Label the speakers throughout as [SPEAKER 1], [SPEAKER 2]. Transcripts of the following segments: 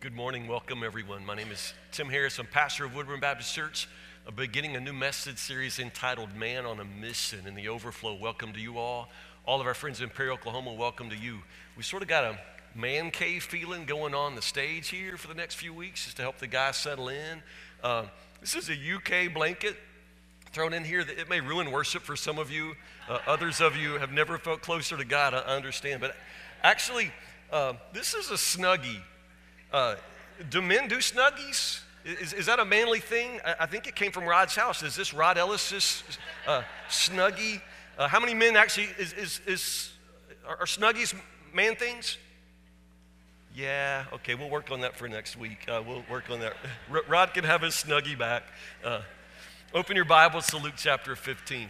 [SPEAKER 1] Good morning. Welcome, everyone. My name is Tim Harris. I'm pastor of Woodburn Baptist Church. I'm beginning a new message series entitled Man on a Mission in the Overflow. Welcome to you all. All of our friends in Perry, Oklahoma, welcome to you. We sort of got a man cave feeling going on the stage here for the next few weeks just to help the guys settle in. Uh, this is a UK blanket thrown in here. that It may ruin worship for some of you. Uh, others of you have never felt closer to God, I understand. But actually, uh, this is a snuggie uh, do men do snuggies? Is, is that a manly thing? I, I, think it came from Rod's house. Is this Rod Ellis's uh, snuggie? Uh, how many men actually is, is, is are, are, snuggies man things? Yeah, okay, we'll work on that for next week. Uh, we'll work on that. Rod can have his snuggie back. Uh, open your Bibles to Luke chapter 15.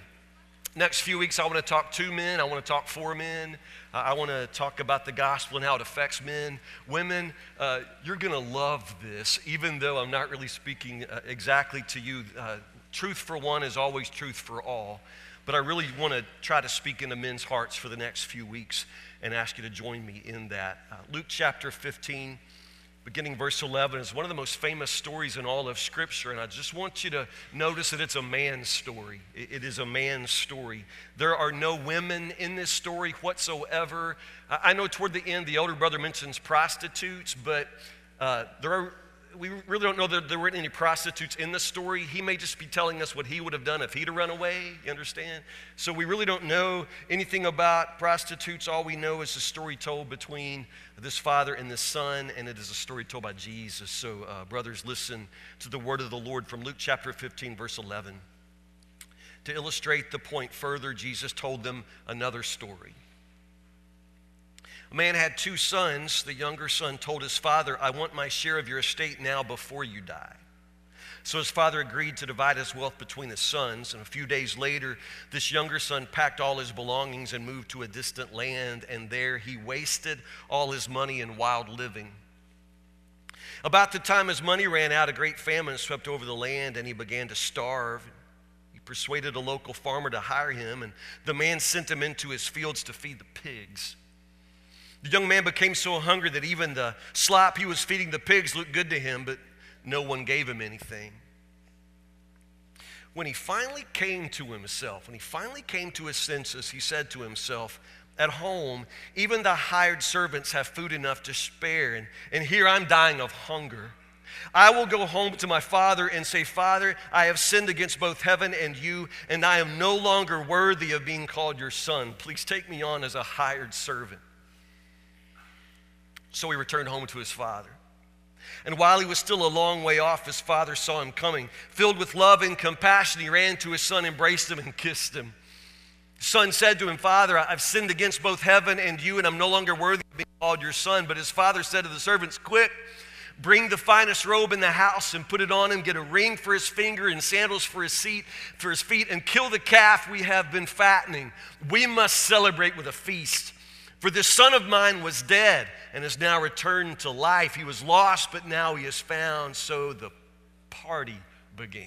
[SPEAKER 1] Next few weeks, I want to talk to men. I want to talk for men. I want to talk about the gospel and how it affects men. Women, uh, you're going to love this, even though I'm not really speaking uh, exactly to you. Uh, truth for one is always truth for all. But I really want to try to speak into men's hearts for the next few weeks and ask you to join me in that. Uh, Luke chapter 15 beginning verse 11 is one of the most famous stories in all of scripture and i just want you to notice that it's a man's story. It is a man's story. There are no women in this story whatsoever. I know toward the end the older brother mentions prostitutes but uh, there are we really don't know that there weren't any prostitutes in the story. He may just be telling us what he would have done if he'd have run away, you understand? So we really don't know anything about prostitutes. All we know is a story told between this father and this son, and it is a story told by Jesus. So, uh, brothers, listen to the word of the Lord from Luke chapter 15, verse 11. To illustrate the point further, Jesus told them another story. A man had two sons. The younger son told his father, I want my share of your estate now before you die. So his father agreed to divide his wealth between his sons. And a few days later, this younger son packed all his belongings and moved to a distant land. And there he wasted all his money in wild living. About the time his money ran out, a great famine swept over the land and he began to starve. He persuaded a local farmer to hire him, and the man sent him into his fields to feed the pigs. The young man became so hungry that even the slop he was feeding the pigs looked good to him, but no one gave him anything. When he finally came to himself, when he finally came to his senses, he said to himself, At home, even the hired servants have food enough to spare, and, and here I'm dying of hunger. I will go home to my father and say, Father, I have sinned against both heaven and you, and I am no longer worthy of being called your son. Please take me on as a hired servant. So he returned home to his father. And while he was still a long way off, his father saw him coming. Filled with love and compassion, he ran to his son, embraced him, and kissed him. The son said to him, Father, I've sinned against both heaven and you, and I'm no longer worthy of being called your son. But his father said to the servants, Quick, bring the finest robe in the house and put it on him, get a ring for his finger and sandals for his seat, for his feet, and kill the calf we have been fattening. We must celebrate with a feast. For this son of mine was dead and has now returned to life. He was lost, but now he is found. So the party began.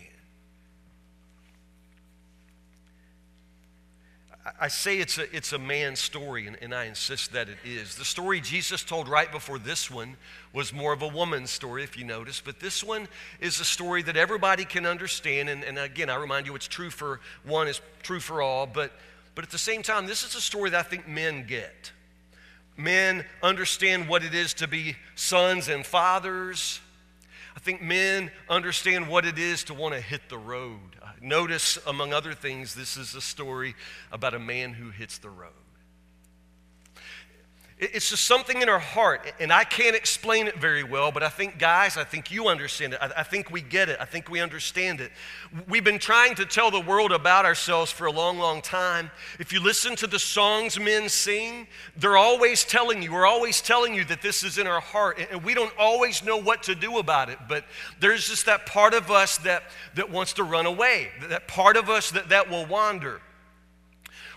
[SPEAKER 1] I say it's a, it's a man's story, and, and I insist that it is. The story Jesus told right before this one was more of a woman's story, if you notice, but this one is a story that everybody can understand. And, and again, I remind you, it's true for one, is true for all, but, but at the same time, this is a story that I think men get men understand what it is to be sons and fathers. I think men understand what it is to want to hit the road. Notice, among other things, this is a story about a man who hits the road. It's just something in our heart, and I can't explain it very well, but I think, guys, I think you understand it. I, think we get it. I think we understand it. We've been trying to tell the world about ourselves for a long, long time. If you listen to the songs men sing, they're always telling you, we're always telling you that this is in our heart, and we don't always know what to do about it, but there's just that part of us that, that wants to run away, that part of us that, that will wander.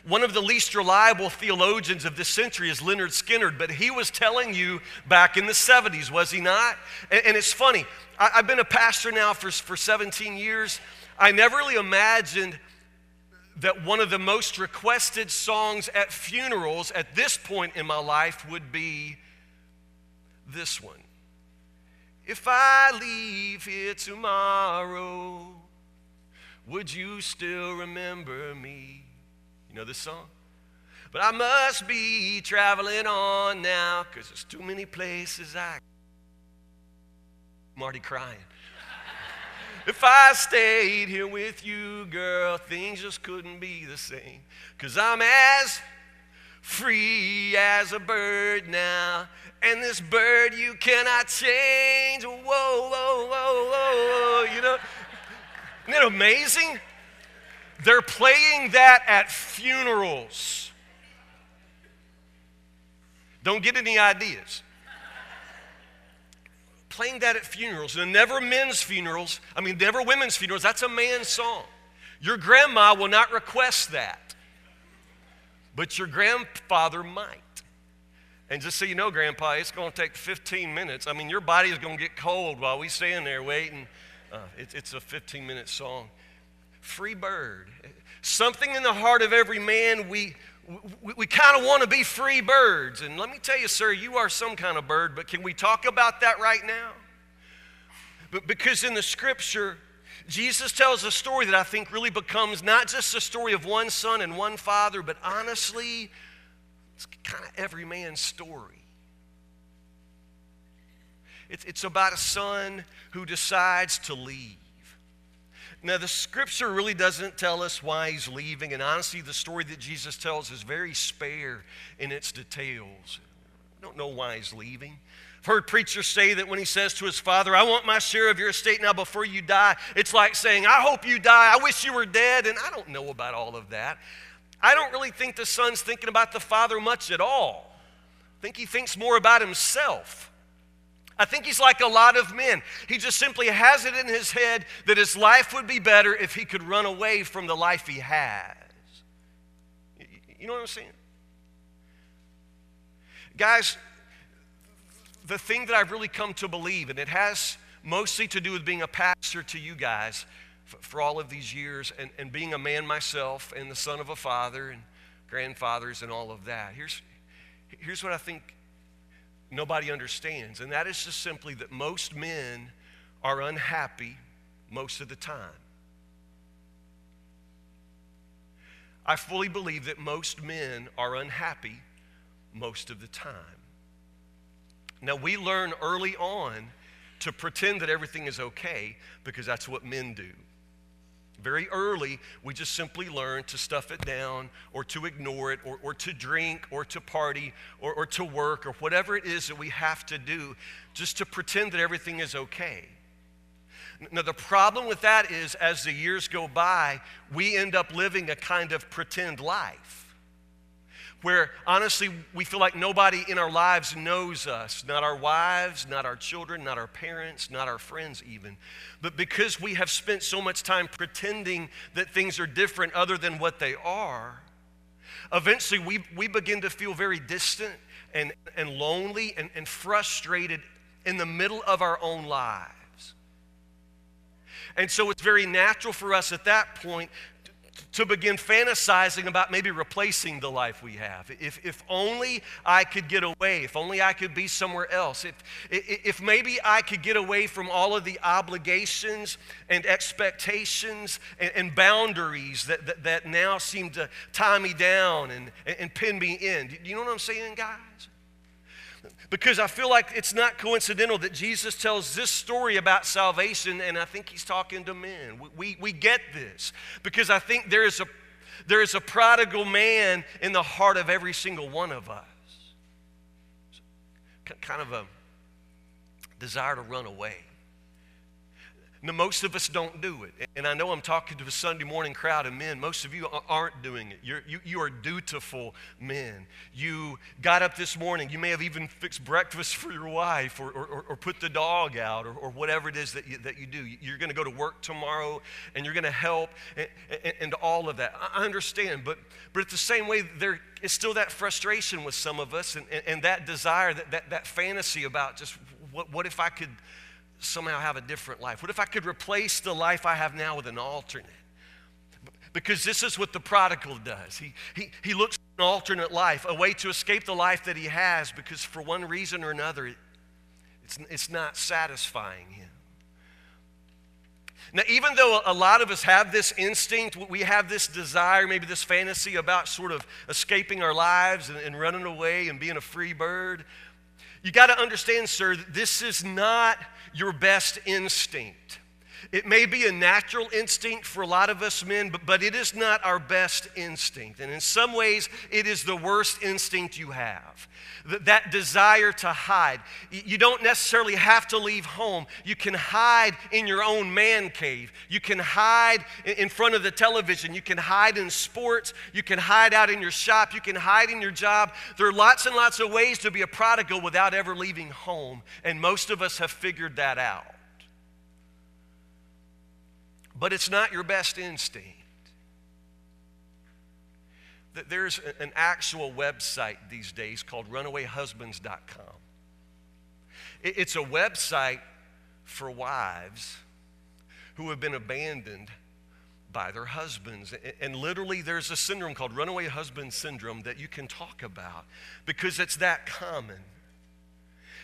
[SPEAKER 1] One of the least reliable theologians of this century is Lynyrd Skynyrd, but he was telling you back in the 70s, was he not? And, and it's funny, I, have been a pastor now for, for 17 years. I never really imagined that one of the most requested songs at funerals at this point in my life would be this one. if I leave here tomorrow, would you still remember me? You know this song? But I must be traveling on now because there's too many places I. Already crying. if I stayed here with you, girl, things just couldn't be the same. Because I'm as free as a bird now. And this bird you cannot change. Whoa, whoa, whoa, whoa, whoa. You know, isn't it amazing? They're playing that at funerals. Don't get any ideas. Playing that at funerals, and never men's funerals, I mean, never women's funerals, that's a man's song. Your grandma will not request that, but your grandfather might. And just so you know, Grandpa, it's going to take 15 minutes. I mean, your body is going to get cold while we stand there waiting. Uh, it, it's a 15 minute song. Free bird. Something in the heart of every man, we, we, we kind of want to be free birds. And let me tell you, sir, you are some kind of bird, but can we talk about that right now? But because in the scripture, Jesus tells a story that I think really becomes not just a story of one son and one father, but honestly, it's kind of every man's story. It's, it's about a son who decides to leave. Now, the scripture really doesn't tell us why he's leaving, and honestly, the story that Jesus tells is very spare in its details. I don't know why he's leaving. I've heard preachers say that when he says to his father, I want my share of your estate now before you die, it's like saying, I hope you die. I wish you were dead. And I don't know about all of that. I don't really think the son's thinking about the father much at all. I think he thinks more about himself. I think he's like a lot of men. He just simply has it in his head that his life would be better if he could run away from the life he has. You know what I'm saying? Guys, the thing that I've really come to believe, and it has mostly to do with being a pastor to you guys, for all of these years and, and being a man myself and the son of a father and grandfathers and all of that. Here's, here's what I think nobody understands, and that is just simply that most men are unhappy most of the time. I fully believe that most men are unhappy most of the time. Now, we learn early on to pretend that everything is okay because that's what men do. Very early, we just simply learn to stuff it down or to ignore it or, or to drink or to party or, or to work or whatever it is that we have to do just to pretend that everything is okay. Now, the problem with that is as the years go by, we end up living a kind of pretend life where honestly we feel like nobody in our lives knows us not our wives, not our children, not our parents, not our friends, even. But because we have spent so much time pretending that things are different other than what they are, eventually we, we begin to feel very distant and, and lonely and, and frustrated in the middle of our own lives. And so it's very natural for us at that point to begin fantasizing about maybe replacing the life we have. If, if only I could get away, if only I could be somewhere else, if, if maybe I could get away from all of the obligations and expectations and, and boundaries that, that, that, now seem to tie me down and, and pin me in. You know what I'm saying, guys? Because I feel like it's not coincidental that Jesus tells this story about salvation, and I think he's talking to men. We, we, we get this because I think there is, a, there is a prodigal man in the heart of every single one of us. Kind of a desire to run away. Now, most of us don't do it. And I know I'm talking to a Sunday morning crowd of men. Most of you aren't doing it. You're, you, you are dutiful men. You got up this morning. You may have even fixed breakfast for your wife or, or, or put the dog out or, or, whatever it is that you, that you do. You're going to go to work tomorrow and you're going to help and, and, and, all of that. I understand. But, but it's the same way there is still that frustration with some of us and, and, that desire, that, that, that fantasy about just what, what if I could – somehow have a different life? What if I could replace the life I have now with an alternate? Because this is what the prodigal does. He, he, he looks an alternate life, a way to escape the life that he has, because for one reason or another, it, It's, it's not satisfying him. Now, even though a lot of us have this instinct, we have this desire, maybe this fantasy about sort of escaping our lives and, and running away and being a free bird, you got to understand, sir, this is not your best instinct. It may be a natural instinct for a lot of us men, but, but it is not our best instinct. And in some ways, it is the worst instinct you have that desire to hide. You don't necessarily have to leave home. You can hide in your own man cave. You can hide in front of the television. You can hide in sports. You can hide out in your shop. You can hide in your job. There are lots and lots of ways to be a prodigal without ever leaving home. And most of us have figured that out but it's not your best instinct. There's an actual website these days called runawayhusbands.com. It's a website for wives who have been abandoned by their husbands. And literally, there's a syndrome called runaway husband syndrome that you can talk about because it's that common.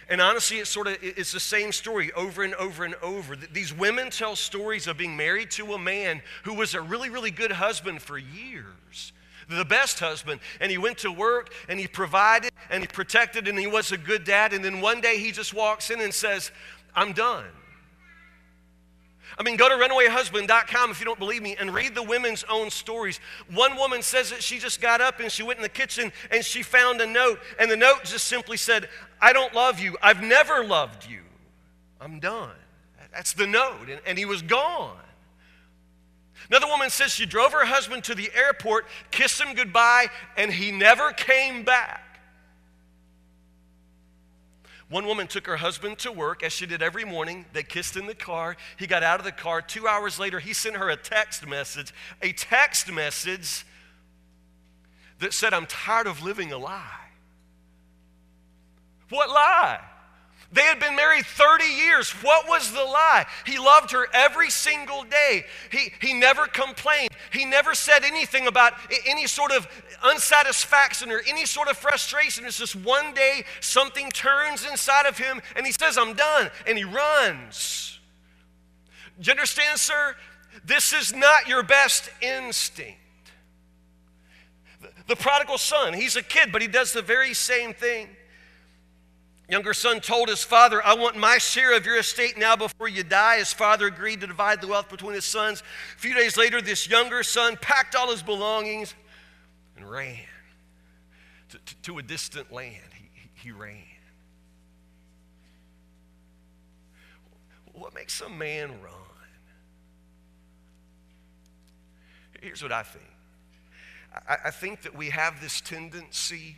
[SPEAKER 1] And honestly, it's sort of it's the same story over and over and over. These women tell stories of being married to a man who was a really, really good husband for years. The best husband, and he went to work and he provided and he protected and he was a good dad. And then one day he just walks in and says, I'm done. I mean, go to runawayhusband.com if you don't believe me and read the women's own stories. One woman says that she just got up and she went in the kitchen and she found a note, and the note just simply said, I don't love you. I've never loved you. I'm done. That's the note. And, and he was gone. Another woman says she drove her husband to the airport, kissed him goodbye, and he never came back. One woman took her husband to work as she did every morning. They kissed in the car. He got out of the car. Two hours later, he sent her a text message, a text message that said, I'm tired of living a lie. What lie? They had been married 30 years. What was the lie? He loved her every single day. He, he never complained. He never said anything about any sort of unsatisfaction or any sort of frustration. It's just one day something turns inside of him and he says, I'm done. And he runs. Do you understand, sir? This is not your best instinct. The prodigal son, he's a kid, but he does the very same thing. Younger son told his father, I want my share of your estate now before you die. His father agreed to divide the wealth between his sons. A few days later, this younger son packed all his belongings and ran to, to, to a distant land. He, he ran. What makes a man run? Here's what I think I, I think that we have this tendency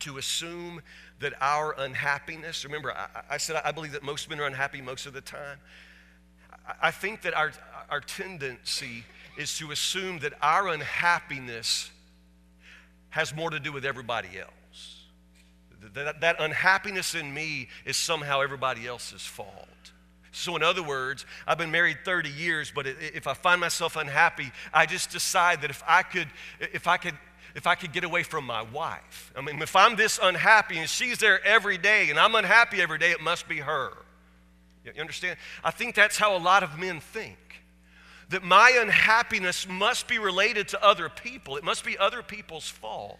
[SPEAKER 1] to assume that our unhappiness, remember, I, I, said I believe that most men are unhappy most of the time. I, I think that our, our tendency is to assume that our unhappiness has more to do with everybody else. That, that unhappiness in me is somehow everybody else's fault. So, in other words, I've been married 30 years, but if I find myself unhappy, I just decide that if I could, if I could if I could get away from my wife. I mean, if I'm this unhappy and she's there every day and I'm unhappy every day, it must be her. You understand? I think that's how a lot of men think. That my unhappiness must be related to other people, it must be other people's fault.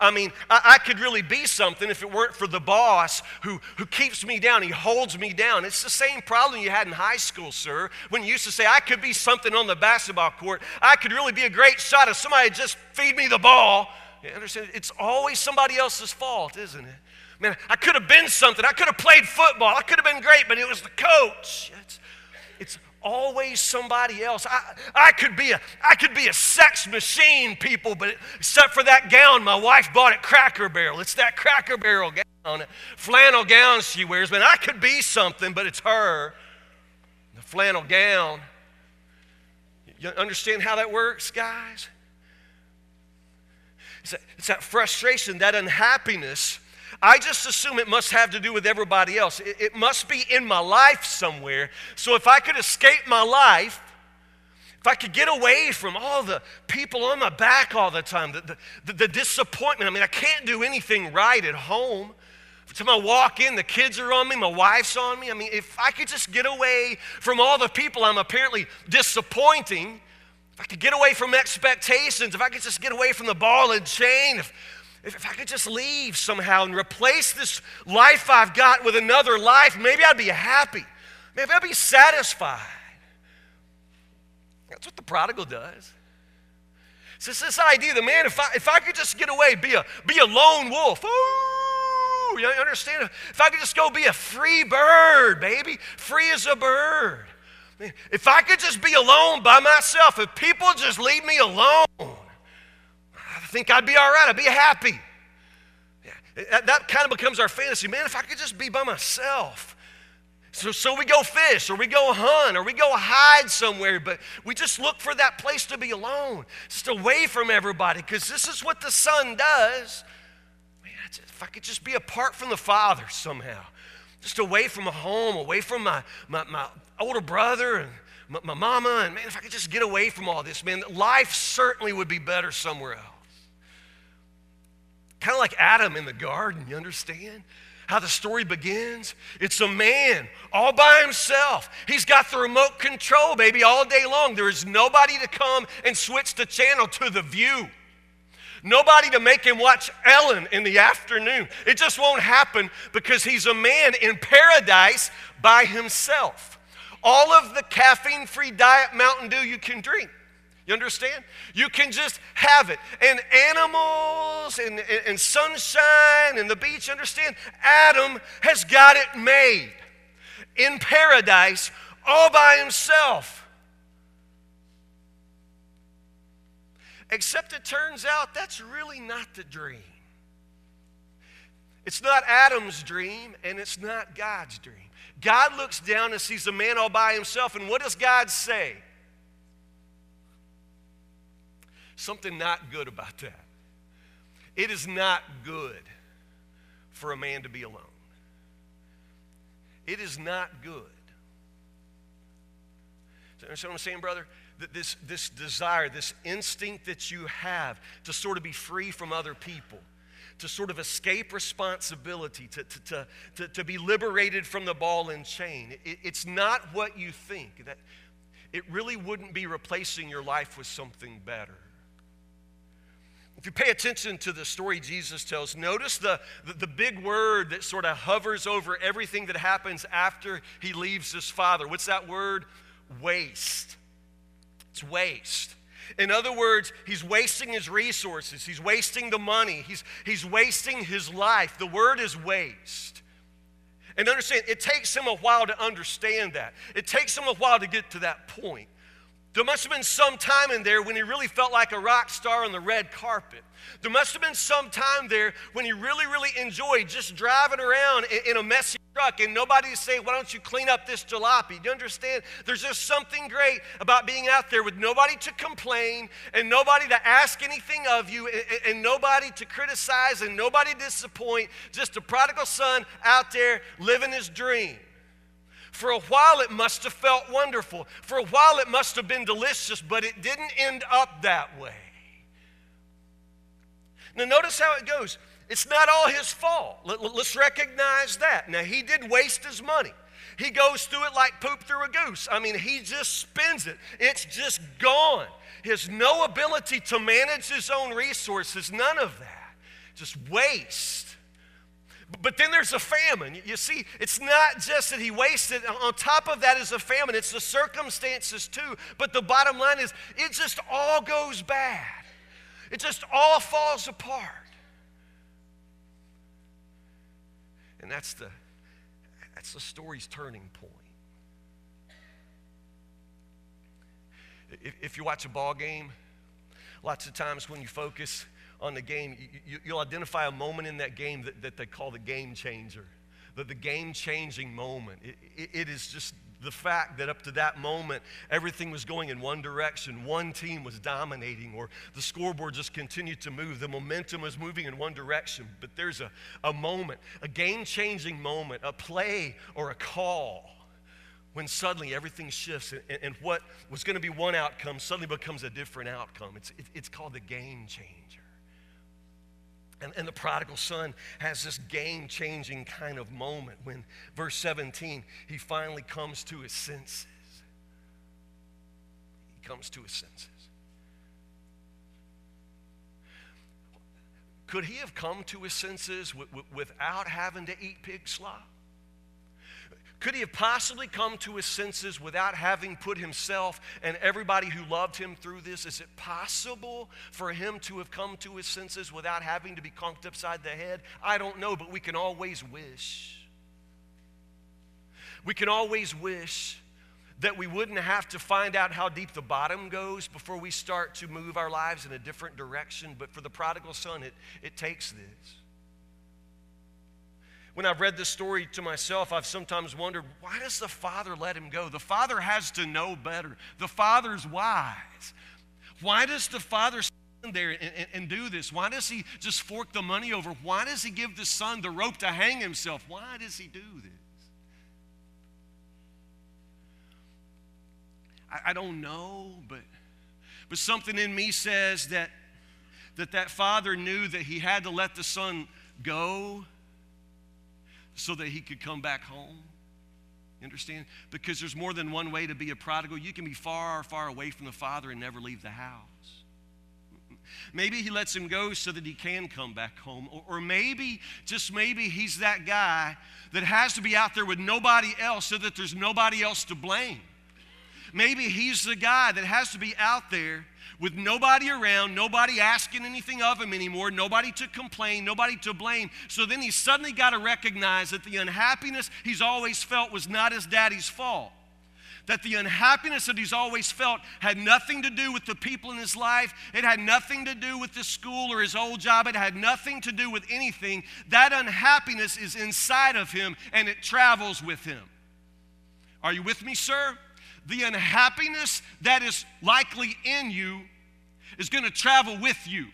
[SPEAKER 1] I mean, I, I, could really be something if it weren't for the boss who, who keeps me down. He holds me down. It's the same problem you had in high school, sir, when you used to say, I could be something on the basketball court. I could really be a great shot if somebody just feed me the ball. You understand? It's always somebody else's fault, isn't it? Man, I could have been something. I could have played football. I could have been great, but it was the coach. It's, always somebody else. I, I, could be a, I could be a sex machine, people, but except for that gown my wife bought at Cracker Barrel. It's that Cracker Barrel gown, flannel gown she wears. Man, I could be something, but it's her. The flannel gown. You understand how that works, guys? It's that, it's that frustration, that unhappiness I just assume it must have to do with everybody else. It, it must be in my life somewhere. So if I could escape my life, if I could get away from all the people on my back all the time, the, the, the, disappointment, I mean, I can't do anything right at home. Time I walk in, the kids are on me, my wife's on me. I mean, if I could just get away from all the people I'm apparently disappointing, if I could get away from expectations, if I could just get away from the ball and chain, if, if I could just leave somehow and replace this life I've got with another life, maybe I'd be happy. Maybe I'd be satisfied. That's what the prodigal does. It's this idea that, man, if I, if I could just get away, be a, be a lone wolf. Ooh, you understand? If I could just go be a free bird, baby, free as a bird. If I could just be alone by myself, if people just leave me alone, think I'd be all right. I'd be happy. Yeah, that, that kind of becomes our fantasy. Man, if I could just be by myself. So, so we go fish or we go hunt or we go hide somewhere, but we just look for that place to be alone, just away from everybody, because this is what the Son does. Man, if I could just be apart from the Father somehow, just away from a home, away from my, my, my older brother and my, my mama, and man, if I could just get away from all this, man, life certainly would be better somewhere else. Kind of like Adam in the garden, you understand? how the story begins? It's a man all by himself. He's got the remote control, baby, all day long. There is nobody to come and switch the channel to the view. Nobody to make him watch Ellen in the afternoon. It just won't happen because he's a man in paradise by himself. All of the caffeine free diet Mountain Dew you can drink. You understand? You can just have it. And animals and, and, and, sunshine and the beach, understand? Adam has got it made in paradise all by himself. Except it turns out that's really not the dream. It's not Adam's dream and it's not God's dream. God looks down and sees a man all by himself, and what does God say? Something not good about that. It is not good for a man to be alone. It is not good. You understand what I'm saying, brother? That this, this desire, this instinct that you have to sort of be free from other people, to sort of escape responsibility, to, to, to, to, to be liberated from the ball and chain. It, it's not what you think. That it really wouldn't be replacing your life with something better. If you pay attention to the story Jesus tells, notice the, the, the, big word that sort of hovers over everything that happens after he leaves his father. What's that word? Waste. It's waste. In other words, he's wasting his resources, he's wasting the money, he's, he's wasting his life. The word is waste. And understand, it takes him a while to understand that. It takes him a while to get to that point. There must have been some time in there when he really felt like a rock star on the red carpet. There must have been some time there when he really, really enjoyed just driving around in, a messy truck and nobody to say, Why don't you clean up this jalopy? Do you understand? There's just something great about being out there with nobody to complain and nobody to ask anything of you and, and nobody to criticize and nobody to disappoint. Just a prodigal son out there living his dream. For a while, it must have felt wonderful. For a while, it must have been delicious, but it didn't end up that way. Now, notice how it goes. It's not all his fault. Let's recognize that. Now, he did waste his money. He goes through it like poop through a goose. I mean, he just spends it, it's just gone. Has no ability to manage his own resources, none of that. Just waste. But then there's a famine. You see, it's not just that he wasted. On top of that is a famine. It's the circumstances too. But the bottom line is, it just all goes bad. It just all falls apart. And that's the that's the story's turning point. If, if you watch a ball game, lots of times when you focus on the game, you, will identify a moment in that game that, that they call the game changer, the, the game changing moment. It, it, it is just the fact that up to that moment, everything was going in one direction. One team was dominating, or the scoreboard just continued to move. The momentum was moving in one direction. But there's a, a moment, a game changing moment, a play or a call when suddenly everything shifts and, and what was going to be one outcome suddenly becomes a different outcome. It's, it, it's called the game changer. And, and the prodigal son has this game changing kind of moment when, verse 17, he finally comes to his senses. He comes to his senses. Could he have come to his senses w- w- without having to eat pig slop? Could he have possibly come to his senses without having put himself and everybody who loved him through this? Is it possible for him to have come to his senses without having to be conked upside the head? I don't know, but we can always wish. We can always wish that we wouldn't have to find out how deep the bottom goes before we start to move our lives in a different direction. But for the prodigal son, it, it takes this. When I've read this story to myself, I've sometimes wondered why does the father let him go? The father has to know better. The father's wise. Why does the father stand there and, and, and, do this? Why does he just fork the money over? Why does he give the son the rope to hang himself? Why does he do this? I, don't know, but, but something in me says that, that that father knew that he had to let the son go so that he could come back home. You understand? Because there's more than one way to be a prodigal. You can be far, far away from the Father and never leave the house. Maybe he lets him go so that he can come back home. Or, or, maybe, just maybe, he's that guy that has to be out there with nobody else so that there's nobody else to blame. Maybe he's the guy that has to be out there with nobody around, nobody asking anything of him anymore, nobody to complain, nobody to blame. So then he suddenly got to recognize that the unhappiness he's always felt was not his daddy's fault. That the unhappiness that he's always felt had nothing to do with the people in his life. It had nothing to do with the school or his old job. It had nothing to do with anything. That unhappiness is inside of him and it travels with him. Are you with me, sir? The unhappiness that is likely in you is going to travel with you.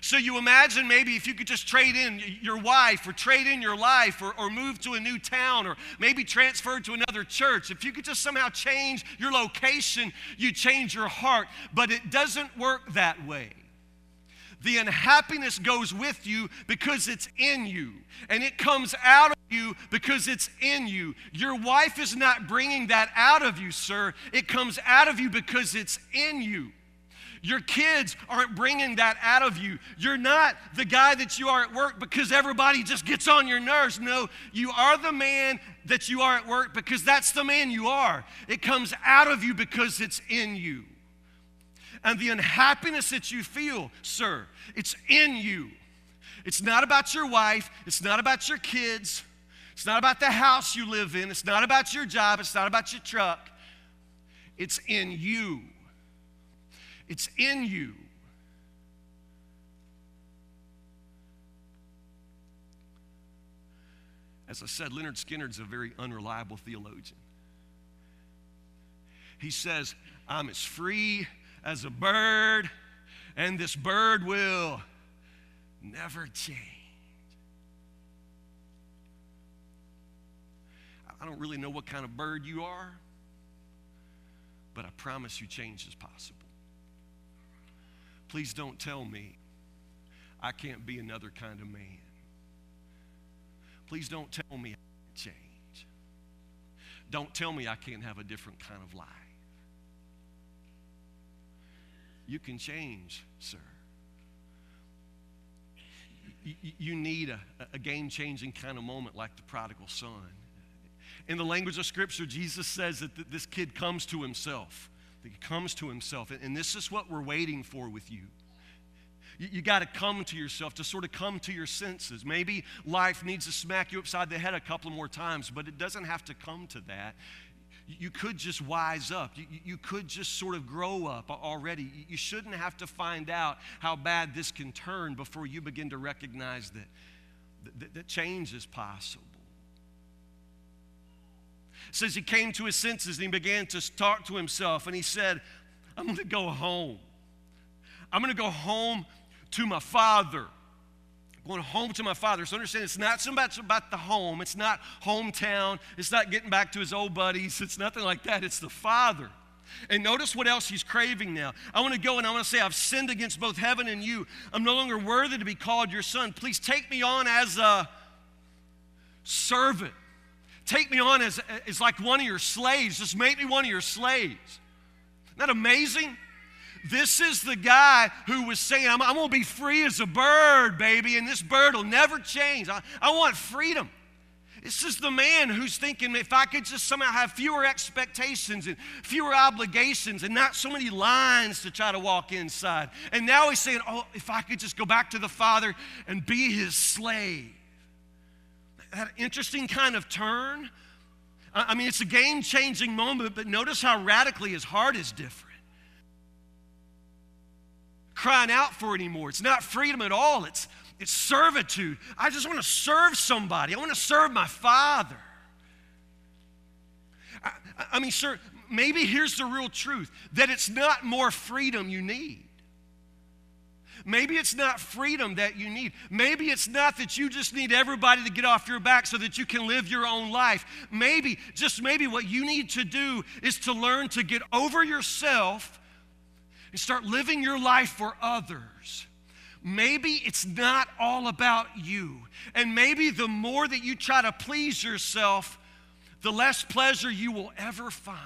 [SPEAKER 1] So you imagine maybe if you could just trade in your wife or trade in your life or, or move to a new town or maybe transfer to another church. If you could just somehow change your location, you change your heart. But it doesn't work that way. The unhappiness goes with you because it's in you, and it comes out you because it's in you. Your wife is not bringing that out of you, sir. It comes out of you because it's in you. Your kids aren't bringing that out of you. You're not the guy that you are at work because everybody just gets on your nerves. No, you are the man that you are at work because that's the man you are. It comes out of you because it's in you. And the unhappiness that you feel, sir, it's in you. It's not about your wife, it's not about your kids, it's not about the house you live in, it's not about your job, it's not about your truck. It's in you. It's in you. As I said, Lynyrd Skynyrd's a very unreliable theologian. He says, I'm as free as a bird, and this bird will never change. I don't really know what kind of bird you are, but I promise you change is possible. Please don't tell me I can't be another kind of man. Please don't tell me I can't change. Don't tell me I can't have a different kind of life. You can change, sir. You, need a, a game changing kind of moment like the prodigal son. In the language of Scripture, Jesus says that this kid comes to himself. That he comes to himself. And this is what we're waiting for with you. You, you got to come to yourself, to sort of come to your senses. Maybe life needs to smack you upside the head a couple more times, but it doesn't have to come to that you could just wise up. You, you could just sort of grow up already. You shouldn't have to find out how bad this can turn before you begin to recognize that, that, that change is possible. It says he came to his senses and he began to talk to himself and he said, I'm going to go home. I'm going to go home to my father going home to my father. So understand it's not so much about the home. It's not hometown. It's not getting back to his old buddies. It's nothing like that. It's the father.
[SPEAKER 2] And notice what else he's craving now. I want to go and I want to say, I've sinned against both heaven and you. I'm no longer worthy to be called your son. Please take me on as a servant. Take me on as, as like one of your slaves. Just make me one of your slaves. Isn't that amazing? This is the guy who was saying, I'm, I'm going to be free as a bird, baby, and this bird will never change. I, I want freedom. This is the man who's thinking if I could just somehow have fewer expectations and fewer obligations and not so many lines to try to walk inside. And now he's saying, oh, if I could just go back to the Father and be his slave. That interesting kind of turn. I mean, it's a game changing moment, but notice how radically his heart is different. Crying out for it anymore. It's not freedom at all, it's it's servitude. I just want to serve somebody. I want to serve my father. I, I mean, sir, maybe here's the real truth that it's not more freedom you need. Maybe it's not freedom that you need. Maybe it's not that you just need everybody to get off your back so that you can live your own life. Maybe, just maybe, what you need to do is to learn to get over yourself and start living your life for others maybe it's not all about you. And maybe the more that you try to please yourself, the less pleasure you will ever find.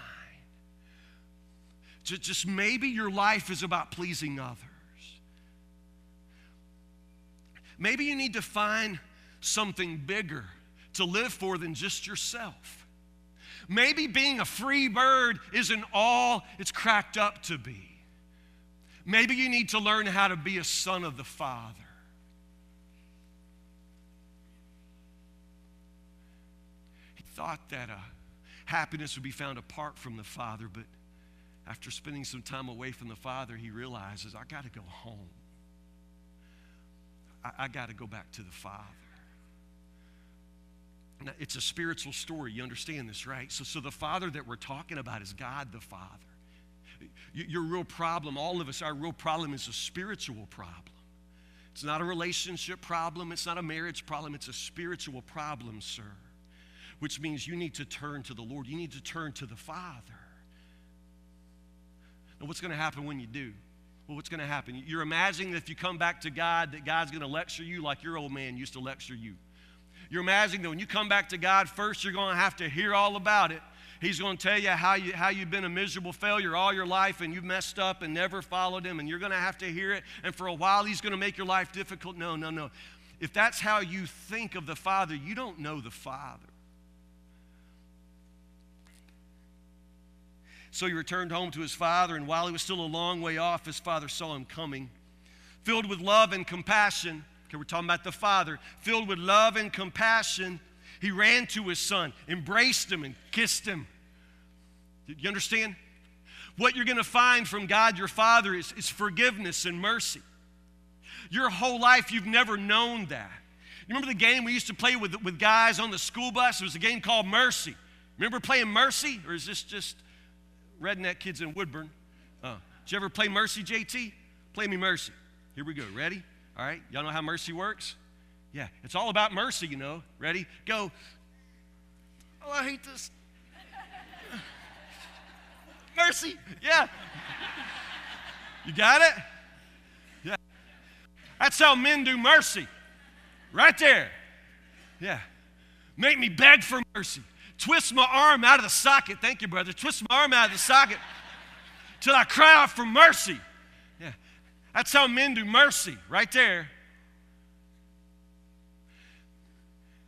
[SPEAKER 2] Just maybe your life is about pleasing others. Maybe you need to find something bigger to live for than just yourself. Maybe being a free bird isn't all it's cracked up to be. Maybe you need to learn how to be a son of the Father. He thought that uh, happiness would be found apart from the Father, but after spending some time away from the Father, he realizes, I got to go home. I, I got to go back to the Father. Now, it's a spiritual story. You understand this, right? So, so the Father that we're talking about is God the Father. Your real problem, all of us, our real problem is a spiritual problem. It's not a relationship problem, it's not a marriage problem, it's a spiritual problem, sir. Which means you need to turn to the Lord, you need to turn to the Father. Now, what's going to happen when you do? Well, what's going to happen? You're imagining that if you come back to God, that God's going to lecture you like your old man used to lecture you. You're imagining that when you come back to God, first you're going to have to hear all about it He's going to tell you how, you how you've been a miserable failure all your life and you've messed up and never followed Him, and you're going to have to hear it. And for a while, He's going to make your life difficult. No, no, no. If that's how you think of the Father, you don't know the Father. So he returned home to his father, and while he was still a long way off, his father saw him coming. Filled with love and compassion, okay, we're talking about the father, filled with love and compassion, he ran to his son, embraced him, and kissed him. Did you understand? What you're going to find from God your Father is, is forgiveness and mercy. Your whole life, you've never known that. You remember the game we used to play with, with guys on the school bus? It was a game called Mercy. Remember playing Mercy? Or is this just redneck kids in Woodburn? Uh, did you ever play Mercy, JT? Play me Mercy. Here we go. Ready? All right. Y'all know how Mercy works? Yeah, it's all about mercy, you know. Ready? Go. Oh, I hate this. mercy. Yeah. You got it? Yeah. That's how men do mercy. Right there. Yeah. Make me beg for mercy. Twist my arm out of the socket. Thank you, brother. Twist my arm out of the socket till I cry out for mercy. Yeah. That's how men do mercy. Right there.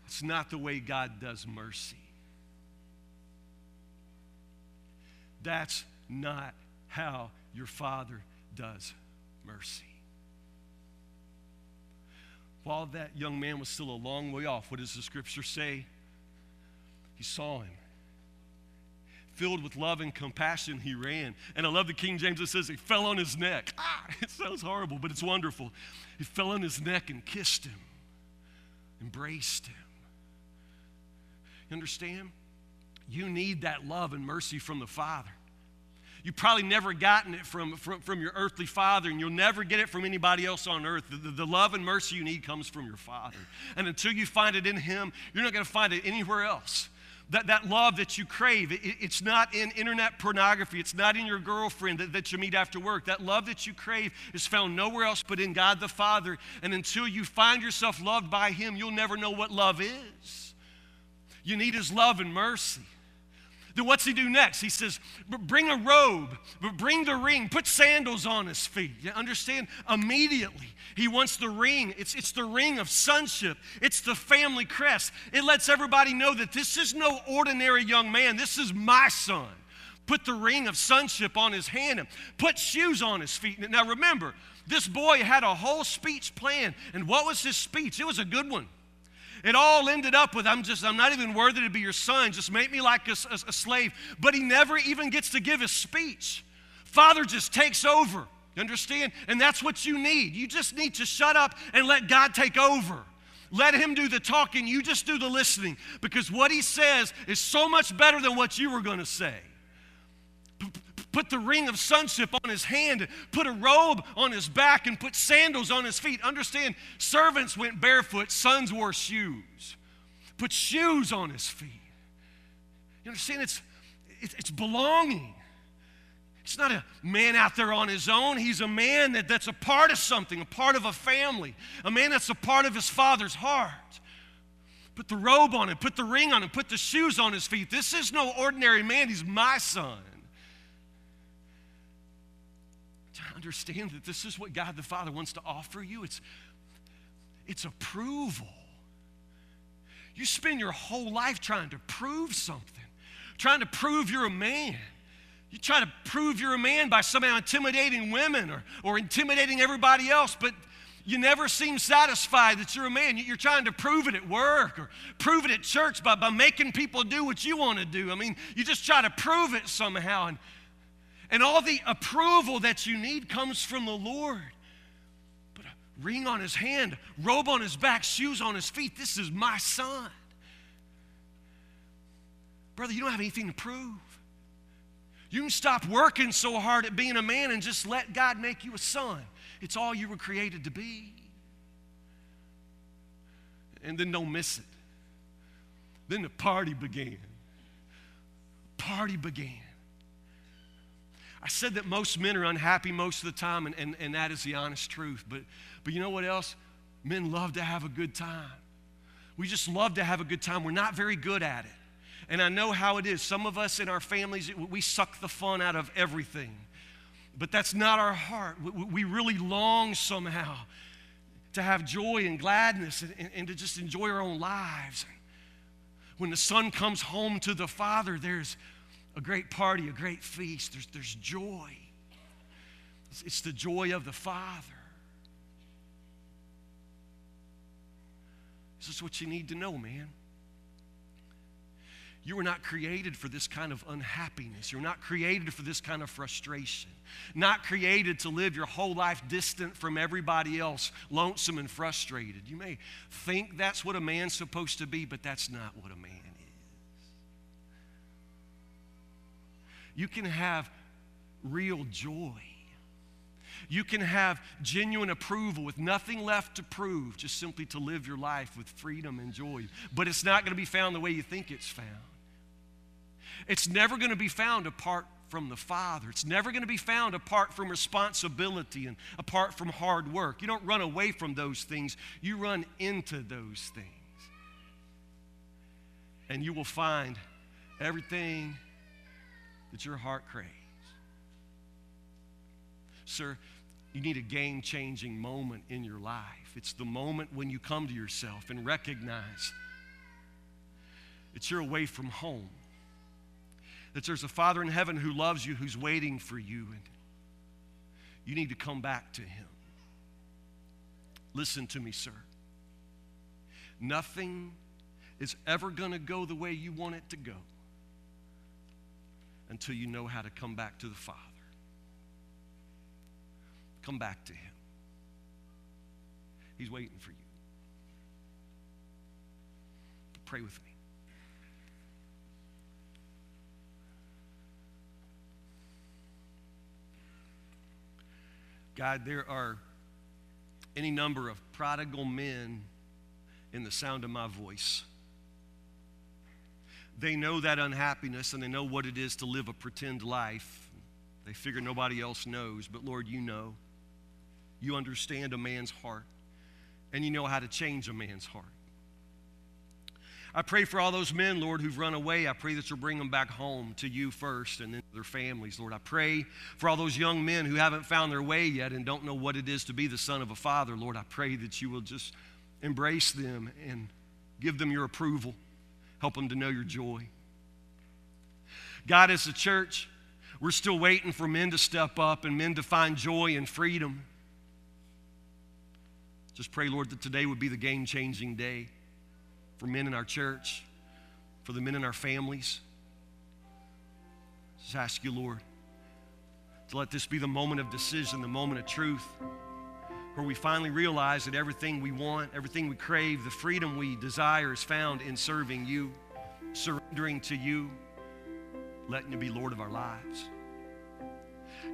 [SPEAKER 2] It's not the way God does mercy. That's not how your Father does mercy. While that young man was still a long way off, what does the scripture say? He saw him. Filled with love and compassion, he ran. And I love the King James that says he fell on his neck. Ah, it sounds horrible, but it's wonderful. He fell on his neck and kissed him, embraced him. You understand? You need that love and mercy from the Father. You've probably never gotten it from, from, from your earthly father, and you'll never get it from anybody else on earth. The, the, the love and mercy you need comes from your Father. And until you find it in Him, you're not going to find it anywhere else. That, that love that you crave, it, it's not in internet pornography. It's not in your girlfriend that, that you meet after work. That love that you crave is found nowhere else but in God the Father. And until you find yourself loved by Him, you'll never know what love is. You need His love and mercy. Then what's he do next? He says, Bring a robe, bring the ring, put sandals on his feet. You understand? Immediately, he wants the ring. It's, it's the ring of sonship, it's the family crest. It lets everybody know that this is no ordinary young man, this is my son. Put the ring of sonship on his hand and put shoes on his feet. Now remember, this boy had a whole speech planned. And what was his speech? It was a good one. It all ended up with, I'm just, I'm not even worthy to be your son. Just make me like a, a, a slave. But he never even gets to give his speech. Father just takes over. You understand? And that's what you need. You just need to shut up and let God take over. Let him do the talking, you just do the listening. Because what he says is so much better than what you were going to say put the ring of sonship on his hand, put a robe on his back, and put sandals on his feet. Understand, servants went barefoot, sons wore shoes. Put shoes on his feet. You understand? It's, it's belonging. It's not a man out there on his own. He's a man that, that's a part of something, a part of a family, a man that's a part of his father's heart. Put the robe on him, put the ring on him, put the shoes on his feet. This is no ordinary man. He's my son. Understand that this is what God the Father wants to offer you? It's, it's approval. You spend your whole life trying to prove something, trying to prove you're a man. You try to prove you're a man by somehow intimidating women or, or intimidating everybody else, but you never seem satisfied that you're a man. You're trying to prove it at work or prove it at church by, by making people do what you want to do. I mean, you just try to prove it somehow. And and all the approval that you need comes from the Lord. But a ring on his hand, robe on his back, shoes on his feet. This is my son. Brother, you don't have anything to prove. You can stop working so hard at being a man and just let God make you a son. It's all you were created to be. And then don't miss it. Then the party began. Party began. I said that most men are unhappy most of the time, and, and, and that is the honest truth. But, but you know what else? Men love to have a good time. We just love to have a good time. We're not very good at it. And I know how it is. Some of us in our families, we suck the fun out of everything. But that's not our heart. We really long somehow to have joy and gladness and, and, to just enjoy our own lives. When the son comes home to the father, there's a great party, a great feast. There's, there's joy. It's, it's the joy of the Father. This is what you need to know, man. You were not created for this kind of unhappiness. You're not created for this kind of frustration. Not created to live your whole life distant from everybody else, lonesome and frustrated. You may think that's what a man's supposed to be, but that's not what a man you can have real joy. You can have genuine approval with nothing left to prove, just simply to live your life with freedom and joy. But it's not going to be found the way you think it's found. It's never going to be found apart from the Father. It's never going to be found apart from responsibility and apart from hard work. You don't run away from those things, you run into those things. And you will find everything that your heart craves. Sir, you need a game changing moment in your life. It's the moment when you come to yourself and recognize that you're away from home, that there's a Father in heaven who loves you, who's waiting for you, and you need to come back to Him. Listen to me, sir. Nothing is ever going to go the way you want it to go until you know how to come back to the Father. Come back to Him. He's waiting for you. Pray with me. God, there are any number of prodigal men in the sound of my voice they know that unhappiness and they know what it is to live a pretend life. They figure nobody else knows, but Lord, you know. You understand a man's heart, and you know how to change a man's heart. I pray for all those men, Lord, who've run away. I pray that you'll bring them back home to you first and then their families, Lord. I pray for all those young men who haven't found their way yet and don't know what it is to be the son of a father, Lord. I pray that you will just embrace them and give them your approval, help them to know your joy. God, as a church, we're still waiting for men to step up and men to find joy and freedom. Just pray, Lord, that today would be the game changing day for men in our church, for the men in our families. Just ask you, Lord, to let this be the moment of decision, the moment of truth, where we finally realize that everything we want, everything we crave, the freedom we desire is found in serving you, surrendering to you, letting you be Lord of our lives.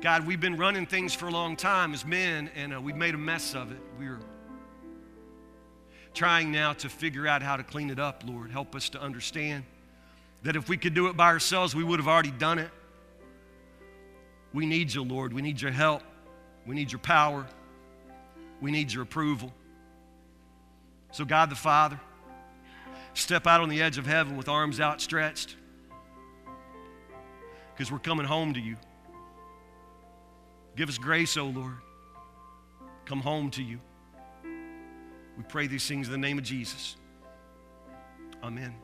[SPEAKER 2] God, we've been running things for a long time as men, and uh, we've made a mess of it. We're trying now to figure out how to clean it up, Lord. Help us to understand that if we could do it by ourselves, we would have already done it. We need you, Lord. We need your help. We need your power. We need your approval. So, God the Father, step out on the edge of heaven with arms outstretched because we're coming home to you. Give us grace, O oh Lord. Come home to you. We pray these things in the name of Jesus. Amen.